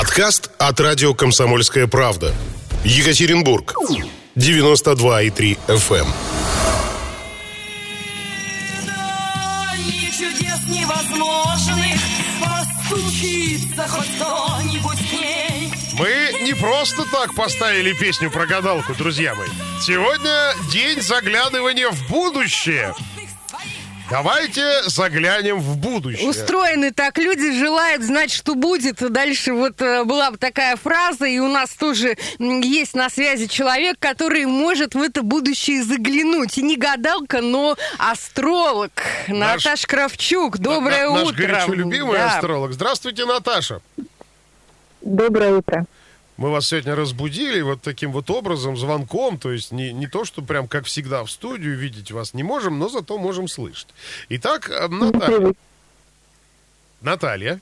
Подкаст от радио «Комсомольская правда». Екатеринбург. 92,3 FM. И чудес невозможных Постучится хоть кто-нибудь к ней Мы не просто так поставили песню про гадалку, друзья мои. Сегодня день заглядывания в будущее. Давайте заглянем в будущее. Устроены так люди, желают знать, что будет. Дальше вот э, была бы такая фраза, и у нас тоже есть на связи человек, который может в это будущее заглянуть. И не гадалка, но астролог. Наш- Наташа Кравчук, доброе На- Наш утро. горячо любимый Да. астролог. Здравствуйте, Наташа. Доброе утро. Мы вас сегодня разбудили вот таким вот образом, звонком, то есть не, не то, что прям как всегда в студию видеть вас не можем, но зато можем слышать. Итак, э, Ната- Наталья,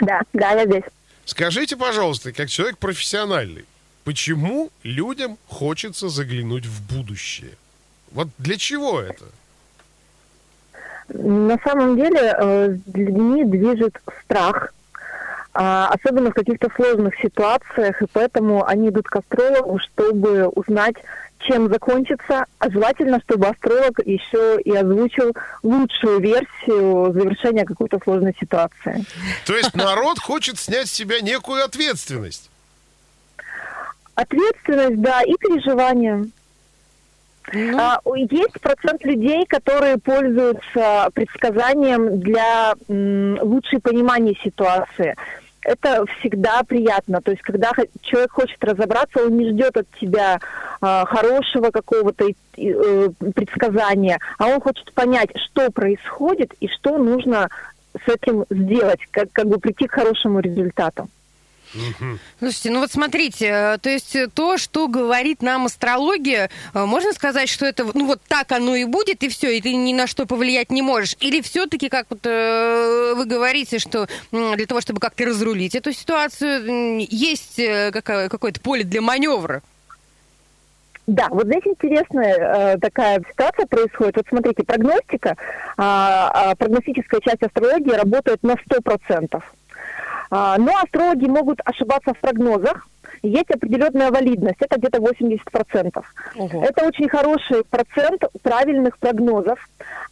Да, да, я здесь. скажите, пожалуйста, как человек профессиональный, почему людям хочется заглянуть в будущее? Вот для чего это? На самом деле э, с людьми движет страх, особенно в каких-то сложных ситуациях, и поэтому они идут к астрологу, чтобы узнать, чем закончится, а желательно, чтобы астролог еще и озвучил лучшую версию завершения какой-то сложной ситуации. То есть народ хочет снять с себя некую ответственность. Ответственность, да, и переживания. Ну, А, у- есть процент людей, которые пользуются предсказанием для м, лучшей понимания ситуации. Это всегда приятно. То есть, когда человек хочет разобраться, он не ждет от тебя а, хорошего какого-то э, предсказания, а он хочет понять, что происходит и что нужно с этим сделать, как, как бы прийти к хорошему результату. Слушайте, ну вот смотрите, э, то есть э, то, что говорит нам астрология, э, можно сказать, что это ну вот так оно и будет, и все, и ты ни на что повлиять не можешь? Или все-таки, как вот э, вы говорите, что для того, чтобы как-то разрулить эту ситуацию, есть э, какое-то поле для маневра? Да, вот здесь интересная э, такая ситуация происходит. Вот смотрите, прогностика, а, прогностическая часть астрологии работает на 100%. А, но астрологи могут ошибаться в прогнозах. Есть определенная валидность, это где-то 80%. Ого. Это очень хороший процент правильных прогнозов,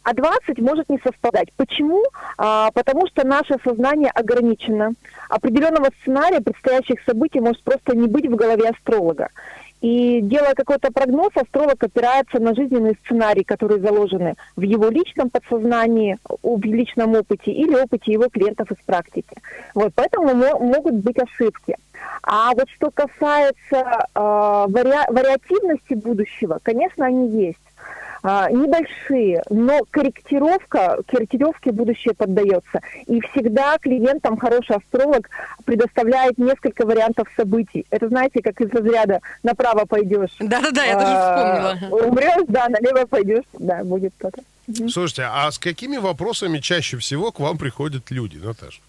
а 20 может не совпадать. Почему? А, потому что наше сознание ограничено. Определенного сценария предстоящих событий может просто не быть в голове астролога. И делая какой-то прогноз, астролог опирается на жизненные сценарии, которые заложены в его личном подсознании, в личном опыте или опыте его клиентов из практики. Вот, поэтому мо- могут быть ошибки. А вот что касается э, вари- вариативности будущего, конечно, они есть. А, небольшие, но корректировка, корректировке будущее поддается. И всегда клиентам хороший астролог предоставляет несколько вариантов событий. Это, знаете, как из разряда направо пойдешь. Да-да-да, я тоже а, вспомнила. Умрешь, да, налево пойдешь, да, будет то-то. Слушайте, а с какими вопросами чаще всего к вам приходят люди, Наташа?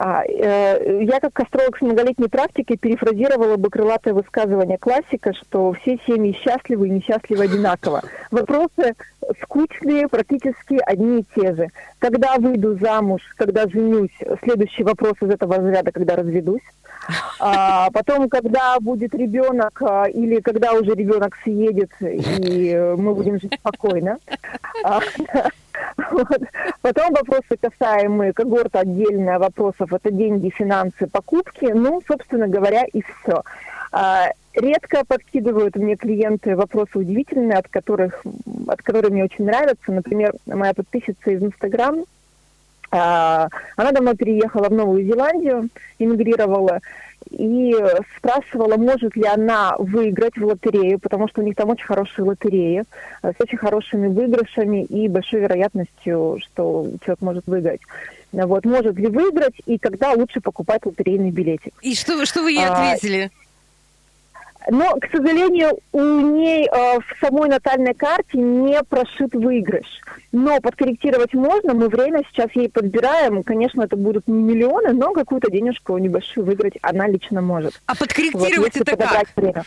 А, э, я как астролог с многолетней практикой перефразировала бы крылатое высказывание классика, что все семьи счастливы и несчастливы одинаково. Вопросы скучные, практически одни и те же. Когда выйду замуж, когда женюсь, следующий вопрос из этого разряда, когда разведусь. А потом, когда будет ребенок, а, или когда уже ребенок съедет, и мы будем жить спокойно. А, вот. Потом вопросы касаемые когорта отдельно вопросов, это деньги, финансы, покупки. Ну, собственно говоря, и все. Редко подкидывают мне клиенты вопросы удивительные, от которых, от которых мне очень нравятся. Например, моя подписчица из Инстаграм, а, она давно переехала в Новую Зеландию, эмигрировала, и спрашивала, может ли она выиграть в лотерею, потому что у них там очень хорошие лотереи, э, с очень хорошими выигрышами и большой вероятностью, что человек может выиграть. Вот, может ли выиграть и когда лучше покупать лотерейный билетик. И что, вы- что вы ей А, ответили? Но, к сожалению, у ней э, в самой натальной карте не прошит выигрыш. Но подкорректировать можно, мы время сейчас ей подбираем. Конечно, это будут не миллионы, но какую-то денежку небольшую выиграть она лично может. А Вот, подкорректировать если это как? время.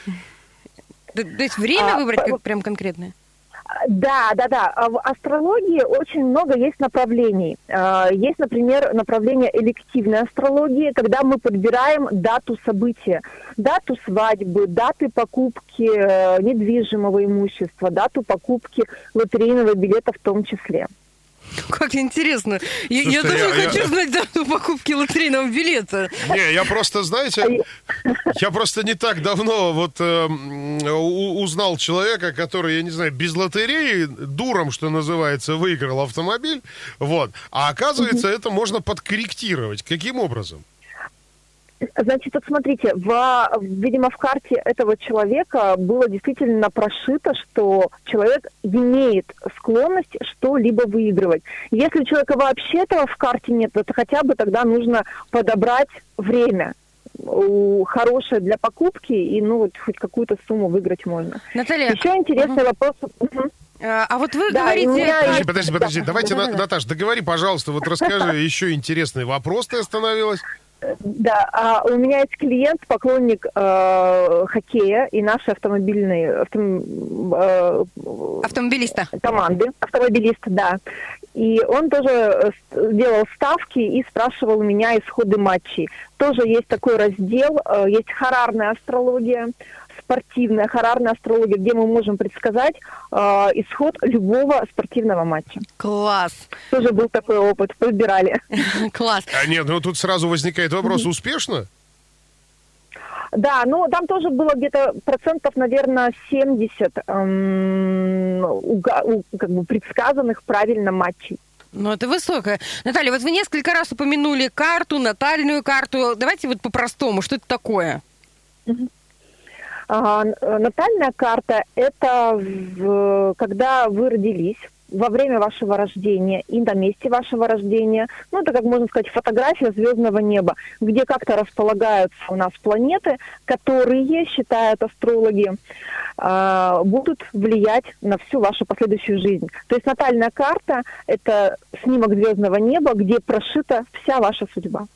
То, то есть время А, выбрать как прям конкретное? Да, да, да. А В астрологии очень много есть направлений. А, Есть, например, направление элективной астрологии, когда мы подбираем дату события, дату свадьбы, даты покупки э, недвижимого имущества, дату покупки лотерейного билета в том числе. Как интересно. Я, я Слушайте, тоже я- хочу я- знать дату покупки лотерейного билета. Не, я просто, знаете, я просто не так давно вот э, узнал человека, который, я не знаю, без лотереи, дуром, что называется, выиграл автомобиль, вот. А оказывается, это можно подкорректировать. Каким образом? Значит, вот смотрите, в, видимо, в карте этого человека было действительно прошито, что человек имеет склонность что-либо выигрывать. Если у человека вообще этого в карте нет, то хотя бы тогда нужно подобрать время у- хорошее для покупки, и ну вот хоть какую-то сумму выиграть можно. Наталья, Еще интересный вопрос. Мгм. а вот вы Да, говорите... меня Подожди, подожди, подожди. Да, Давайте, да, да. Наташ, договори, пожалуйста, вот расскажи еще интересный вопрос ты остановилась. Да, а у меня есть клиент, поклонник э, хоккея и нашей автомобильной автом- э, Автомобилиста. команды, автомобилист, да. И он тоже э, делал ставки и спрашивал у меня исходы матчей. Тоже есть такой раздел, э, есть харарная астрология, спортивная харарная астрология, где мы можем предсказать э, исход любого спортивного матча. Класс. Тоже был такой опыт, подбирали. Класс. А нет, ну тут сразу возникает вопрос, успешно? Да, ну там тоже было где-то процентов, наверное, 70 эм, у- как бы предсказанных правильно матчей. Ну, это высокое. Наталья, вот вы несколько раз упомянули карту, натальную карту. Давайте вот по-простому, что это такое? Э, Натальная карта – это когда вы родились, во время вашего рождения и на месте вашего рождения. Ну, это, как можно сказать, фотография звездного неба, где как-то располагаются у нас планеты, которые, считают астрологи, а, будут влиять на всю вашу последующую жизнь. То есть натальная карта – это снимок звездного неба, где прошита вся ваша судьба.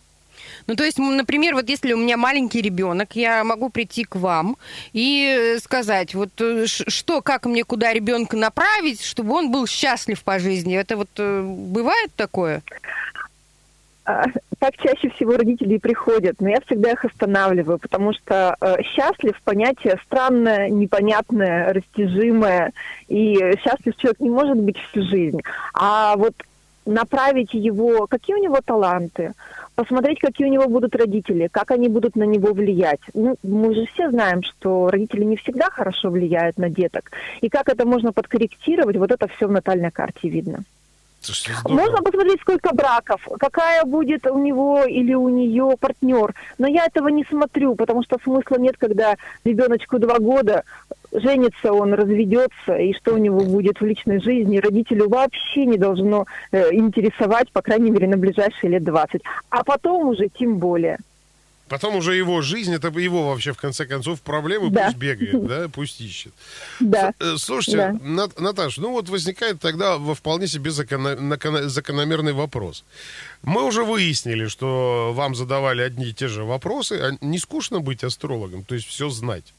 Ну, то есть, например, вот если у меня маленький ребенок, я могу прийти к вам и э, сказать, вот э, что, как мне куда ребенка направить, чтобы он был счастлив по жизни. Это вот э, бывает такое? А, Так чаще всего родители и приходят, но я всегда их останавливаю, потому что э, счастлив понятие странное, непонятное, растяжимое, и счастлив человек не может быть всю жизнь. А вот направить его, какие у него таланты, посмотреть, какие у него будут родители, как они будут на него влиять. Ну, мы же все знаем, что родители не всегда хорошо влияют на деток. И как это можно подкорректировать, вот это все в натальной карте видно. Можно посмотреть, сколько браков, какая будет у него или у нее партнер. Но я этого не смотрю, потому что смысла нет, когда ребеночку два года, женится он, разведется, и что у него будет в личной жизни, родителю вообще не должно э, интересовать, по крайней мере, на ближайшие лет 20. А потом уже тем более. Потом уже его жизнь, это его вообще, в конце концов, проблемы Да. пусть бегает, да, пусть ищет. Да. Э, Слушайте, Да. Нат- Наташ, ну вот возникает тогда во вполне себе закономерный вопрос. Мы уже выяснили, что вам задавали одни и те же вопросы. А не скучно быть астрологом, то есть все знать?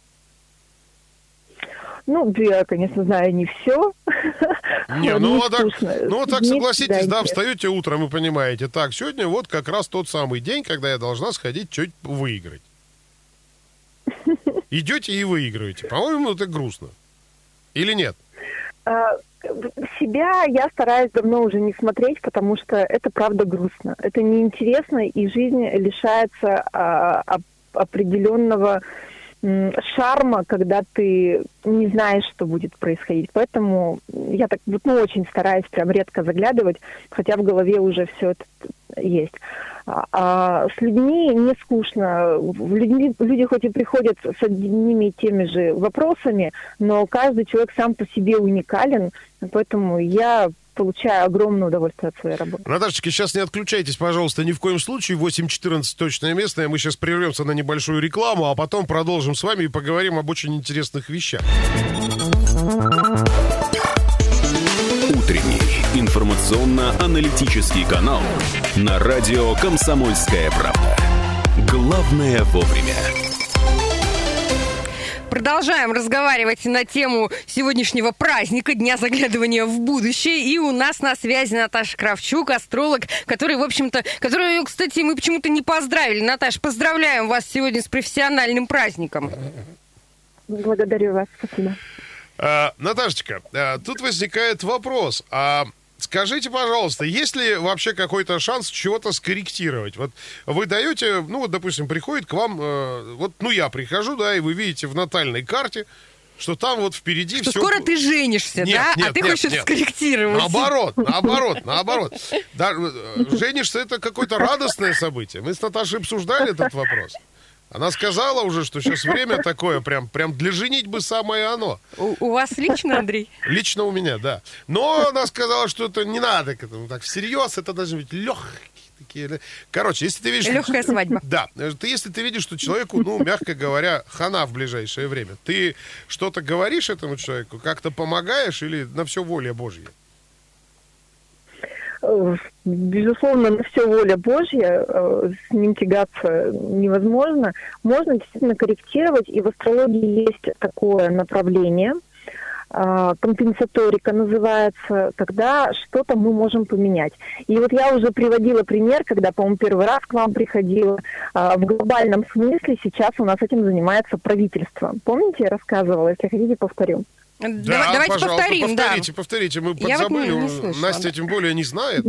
Ну, я, конечно, знаю не все. Не, ну, а так, ну вот так согласитесь, да, встаете утром и понимаете, так, сегодня вот как раз тот самый день, когда я должна сходить что-нибудь выиграть. Идете и выигрываете. По-моему, это грустно. Или нет? А, Себя я стараюсь давно уже не смотреть, потому что это правда грустно. Это неинтересно, и жизнь лишается а, оп- определенного м, шарма, когда ты не знаешь, что будет происходить. Поэтому я так ну, очень стараюсь прям редко заглядывать, хотя в голове уже все это есть. А, а с людьми не скучно. В Людьми, люди хоть и приходят с одними и теми же вопросами, но каждый человек сам по себе уникален, поэтому я получаю огромное удовольствие от своей работы. Наташечка, сейчас не отключайтесь, пожалуйста, ни в коем случае. 8.14 точное место. Мы сейчас прервемся на небольшую рекламу, а потом продолжим с вами и поговорим об очень интересных вещах. Утренний информационно-аналитический канал на радио «Комсомольская правда». Главное вовремя. Продолжаем разговаривать на тему сегодняшнего праздника, Дня заглядывания в будущее. И у нас на связи Наташа Кравчук, астролог, который, в общем-то, которую, кстати, мы почему-то не поздравили. Наташа, поздравляем вас сегодня с профессиональным праздником. Благодарю вас, спасибо. А, Наташечка, а, тут возникает вопрос. А Скажите, пожалуйста, есть ли вообще какой-то шанс чего-то скорректировать? Вот вы даете, ну вот, допустим, приходит к вам, э, вот, ну я прихожу, да, и вы видите в натальной карте, что там вот впереди Что все... скоро ты женишься, Нет, да? нет, а ты нет, хочешь нет. скорректировать. Наоборот, наоборот, наоборот. Да, э, женишься это какое-то радостное событие. Мы с Наташей обсуждали этот вопрос. Она сказала уже, что сейчас время такое, прям, прям для женить бы самое оно. У, у вас лично, Андрей? Лично у меня, да. Но она сказала, что это не надо к этому так всерьез, это должны быть легкие такие. Короче, если ты видишь... Легкая свадьба. Да, ты, если ты видишь, что человеку, ну, мягко говоря, хана в ближайшее время, ты что-то говоришь этому человеку, как-то помогаешь или на все воля Божья? Безусловно, на все воля Божья, э, с ним тягаться невозможно. Можно действительно корректировать, и в астрологии есть такое направление, э, компенсаторика называется, когда что-то мы можем поменять. И вот я уже приводила пример, когда, по-моему, первый раз к вам приходила. Э, В глобальном смысле сейчас у нас этим занимается правительство. Помните, я рассказывала? Если хотите, повторю. Давай- Да, давайте пожалуйста, повторим, да. повторите, повторите. Мы Я вот не- подзабыли. не слышала, Настя да. тем более не знает.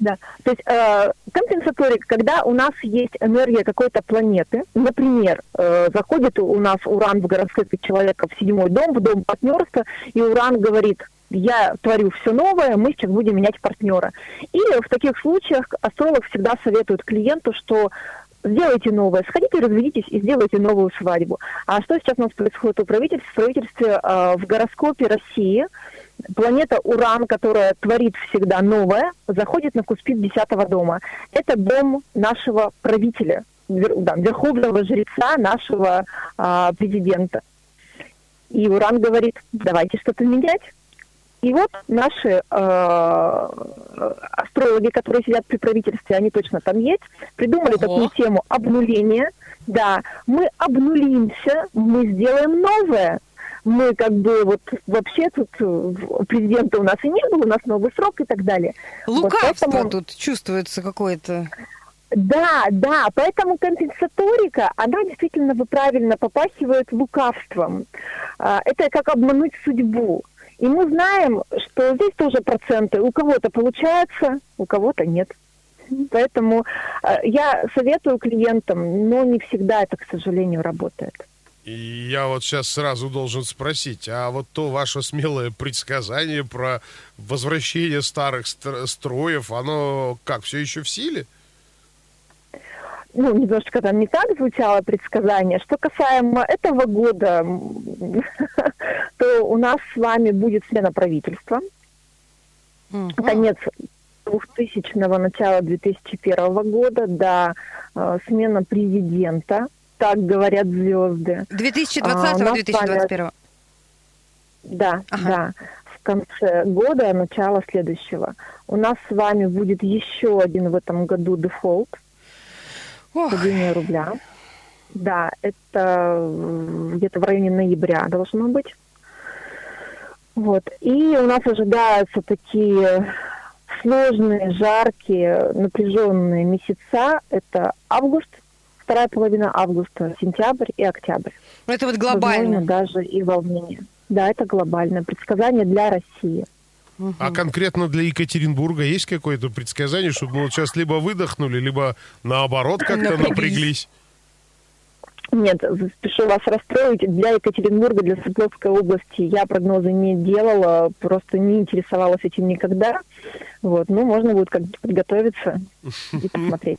Да, то есть э, компенсаторик, когда у нас есть энергия какой-то планеты, например, э, заходит у нас Уран в гороскопе человека в седьмой дом, в дом партнерства, и Уран говорит, я творю все новое, мы сейчас будем менять партнера. И в таких случаях астролог всегда советует клиенту, что сделайте новое, сходите, разведитесь и сделайте новую свадьбу. А что сейчас у нас происходит у правительства? В правительстве э, в гороскопе России планета Уран, которая творит всегда новое, заходит на куспит 10 дома. Это дом нашего правителя, вер- да, верховного жреца нашего а, президента. И Уран говорит, давайте что-то менять. И вот наши э, астрологи, которые сидят при правительстве, они точно там есть, придумали Ого. такую тему обнуления. Да, мы обнулимся, мы сделаем новое. Мы как бы вот вообще тут э, президента у нас и не было, у нас новый срок и так далее. Вот Лукавство поэтому- тут чувствуется какое-то. да, да, поэтому компенсаторика, она действительно, вы правильно, попахивает лукавством. А, Это как обмануть судьбу. И мы знаем, что здесь тоже проценты. У кого-то получается, у кого-то нет. Поэтому э, я советую клиентам, но не всегда это, к сожалению, работает. И я вот сейчас сразу должен спросить, а вот то ваше смелое предсказание про возвращение старых стр- строев, оно как, все еще в силе? Ну, немножечко там не так звучало предсказание. Что касаемо этого года, то у нас с вами будет смена правительства. Мгм. Конец 2000-го, начало 2001 года, да, э, смена президента, так говорят звезды. А, у нас с вами 2020-2021. Да, Ага. да. В конце года, начало следующего. У нас с вами будет еще один в этом году дефолт. Падение рубля. Да, это где-то в районе ноября должно быть. Вот. И у нас ожидаются такие сложные, жаркие, напряженные месяца. Это август, вторая половина августа, сентябрь и октябрь. это вот Возможно, глобально. даже и волнение. Да, это глобальное предсказание для России. А конкретно для Екатеринбурга есть какое-то предсказание, чтобы мы вот сейчас либо выдохнули, либо наоборот как-то Напряглись. напряглись? Нет, спешу вас расстроить. Для Екатеринбурга, для Свердловской области я прогнозы не делала, просто не интересовалась этим никогда. Вот, ну, можно будет как-то подготовиться и посмотреть.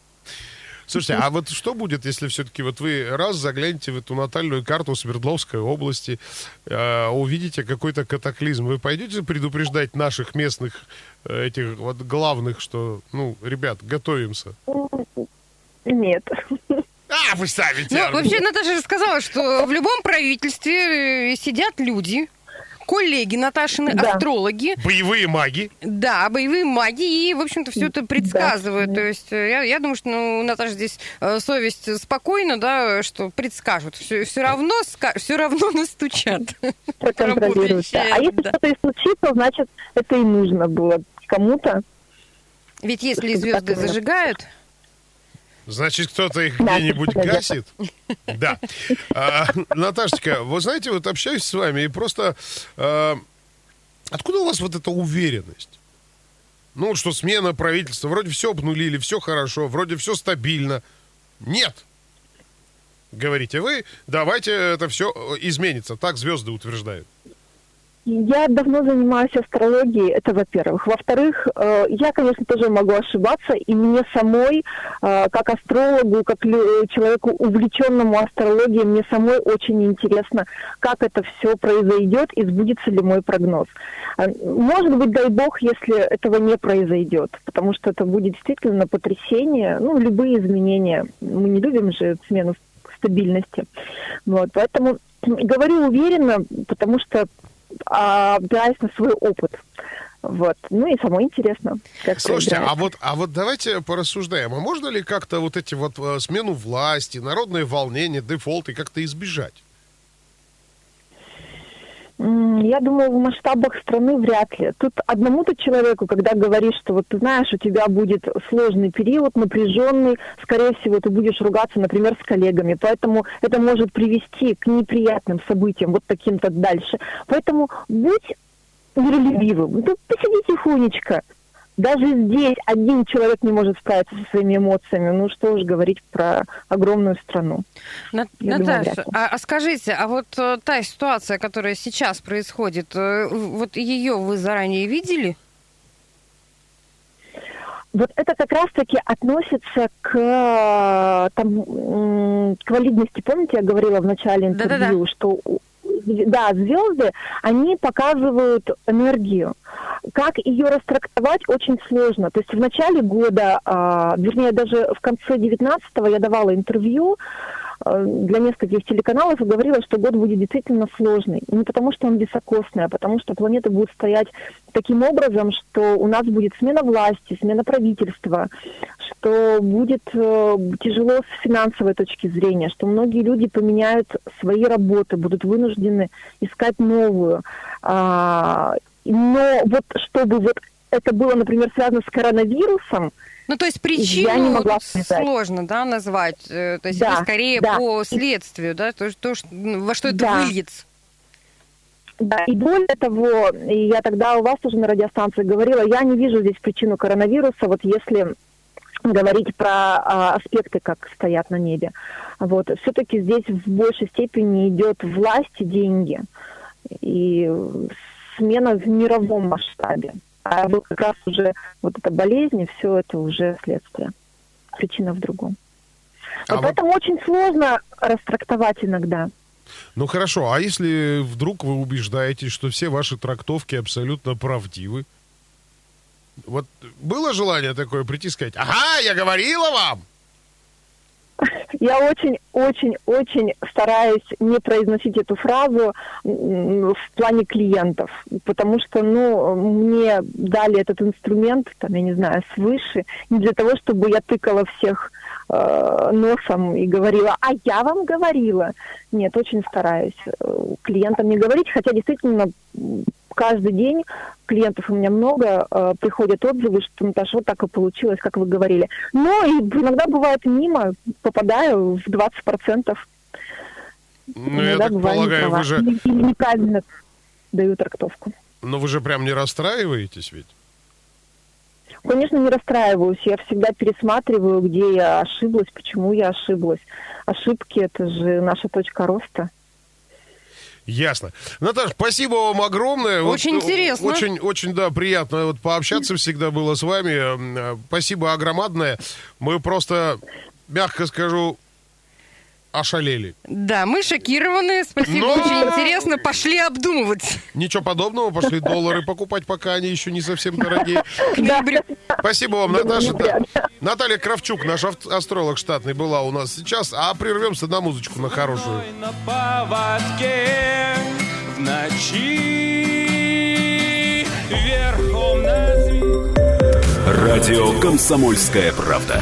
Слушайте, а вот что будет, если все-таки вот вы раз заглянете в эту натальную карту Свердловской области, э, увидите какой-то катаклизм, вы пойдете предупреждать наших местных э, этих вот главных, что, ну, ребят, готовимся? Нет. А, вы ставите! Ну, вообще, Наташа же сказала, что в любом правительстве э, сидят люди, коллеги Наташины, Да. астрологи. Боевые маги. Да, боевые маги, и, в общем-то, все это предсказывают. То есть э, я, я думаю, что ну, у Наташи здесь э, совесть спокойна, да, что предскажут. Все, все равно все равно настучат. Проконтролируют. да. А если Да. что-то и случится, значит, это и нужно было кому-то. Ведь если звезды зажигают, Значит, кто-то их Да, где-нибудь гасит. Да. А, Наташечка, вы знаете, вот общаюсь с вами, и просто а, откуда у вас вот эта уверенность? Ну, что смена правительства, вроде все обнулили, все хорошо, вроде все стабильно. Нет. Говорите вы, давайте это все изменится. Так звезды утверждают. Я давно занимаюсь астрологией, это во-первых. Во-вторых, э, я, конечно, тоже могу ошибаться, и мне самой, э, как астрологу, как лю- человеку, увлеченному астрологией, мне самой очень интересно, как это все произойдет и сбудется ли мой прогноз. Э, Может быть, дай бог, если этого не произойдет, потому что это будет действительно потрясение, ну, любые изменения. Мы не любим же смену стабильности. Вот, поэтому говорю уверенно, потому что опираясь на свой опыт. Вот. Ну и самой интересно, как Слушайте, а вот, а вот давайте порассуждаем. А можно ли как-то вот эти вот э, смену власти, народное волнение, дефолты как-то избежать? Я думаю, в масштабах страны вряд ли. Тут одному-то человеку, когда говоришь, что вот ты знаешь, у тебя будет сложный период, напряженный, скорее всего, ты будешь ругаться, например, с коллегами. Поэтому это может привести к неприятным событиям, вот таким-то дальше. Поэтому будь миролюбивым. Ну, посиди тихонечко. Даже здесь один человек не может справиться со своими эмоциями. Ну, что уж говорить про огромную страну. На- Я думаю, Наташа, а, а скажите, а вот э, та ситуация, которая сейчас происходит, э, вот ее вы заранее видели? Вот это как раз-таки относится к, э, там, к валидности. Помните, я говорила в начале интервью, Да-да-да. что да, звезды, они показывают энергию. Как ее растрактовать, очень сложно. То есть в начале года, а, вернее, даже в конце 19-го я давала интервью для нескольких телеканалов и говорила, что год будет действительно сложный. Не потому, что он високосный, а потому, что планеты будут стоять таким образом, что у нас будет смена власти, смена правительства, что будет э, тяжело с финансовой точки зрения, что многие люди поменяют свои работы, будут вынуждены искать новую. А, но вот чтобы вот это было, например, связано с коронавирусом, Ну, то есть Я не причину могла сложно, да, назвать. Э, То есть Да, это скорее да. по следствию, да, то, то, что- ну, во что это Да. выльется. Да, и более того, я тогда у вас тоже на радиостанции говорила, я не вижу здесь причину коронавируса, вот если говорить про а, аспекты, как стоят на небе. Вот. Все-таки здесь в большей степени идет власть и деньги. И смена в мировом масштабе. А вот как раз уже вот эта болезнь, все это уже следствие. Причина в другом. А Вот вот- поэтому очень сложно растрактовать иногда. Ну хорошо, а если вдруг вы убеждаетесь, что все ваши трактовки абсолютно правдивы? Вот было желание такое прийти и сказать, ага, я говорила вам! Я очень-очень-очень стараюсь не произносить эту фразу в плане клиентов, потому что, ну, мне дали этот инструмент, там, я не знаю, свыше, не для того, чтобы я тыкала всех э, носом и говорила, а я вам говорила. Нет, очень стараюсь э, клиентам не говорить, хотя действительно каждый день клиентов у меня много, э, приходят отзывы, что Наташа, вот так и получилось, как вы говорили. Но и иногда бывает мимо, попадаю в 20%. Ну, я иногда так бываю полагаю, вы же, или неправильно даю трактовку. но вы же прям не расстраиваетесь ведь? Конечно, не расстраиваюсь. Я всегда пересматриваю, где я ошиблась, почему я ошиблась. Ошибки – это же наша точка роста. Ясно. Наташ, спасибо вам огромное. Вот, Очень э, интересно. Очень, очень, да, приятно вот пообщаться всегда было с вами. Э, Спасибо огромадное. Мы просто, мягко скажу, ошалели. Да, мы шокированы. Спасибо, Но... очень интересно. Пошли обдумывать. Ничего подобного. Пошли доллары покупать, пока они еще не совсем дорогие. Спасибо вам, Наташа. Наталья Кравчук, наш астролог штатный, была у нас сейчас. А прервемся на музычку, на хорошую. На поводке в ночи верхом на Радио «Комсомольская правда».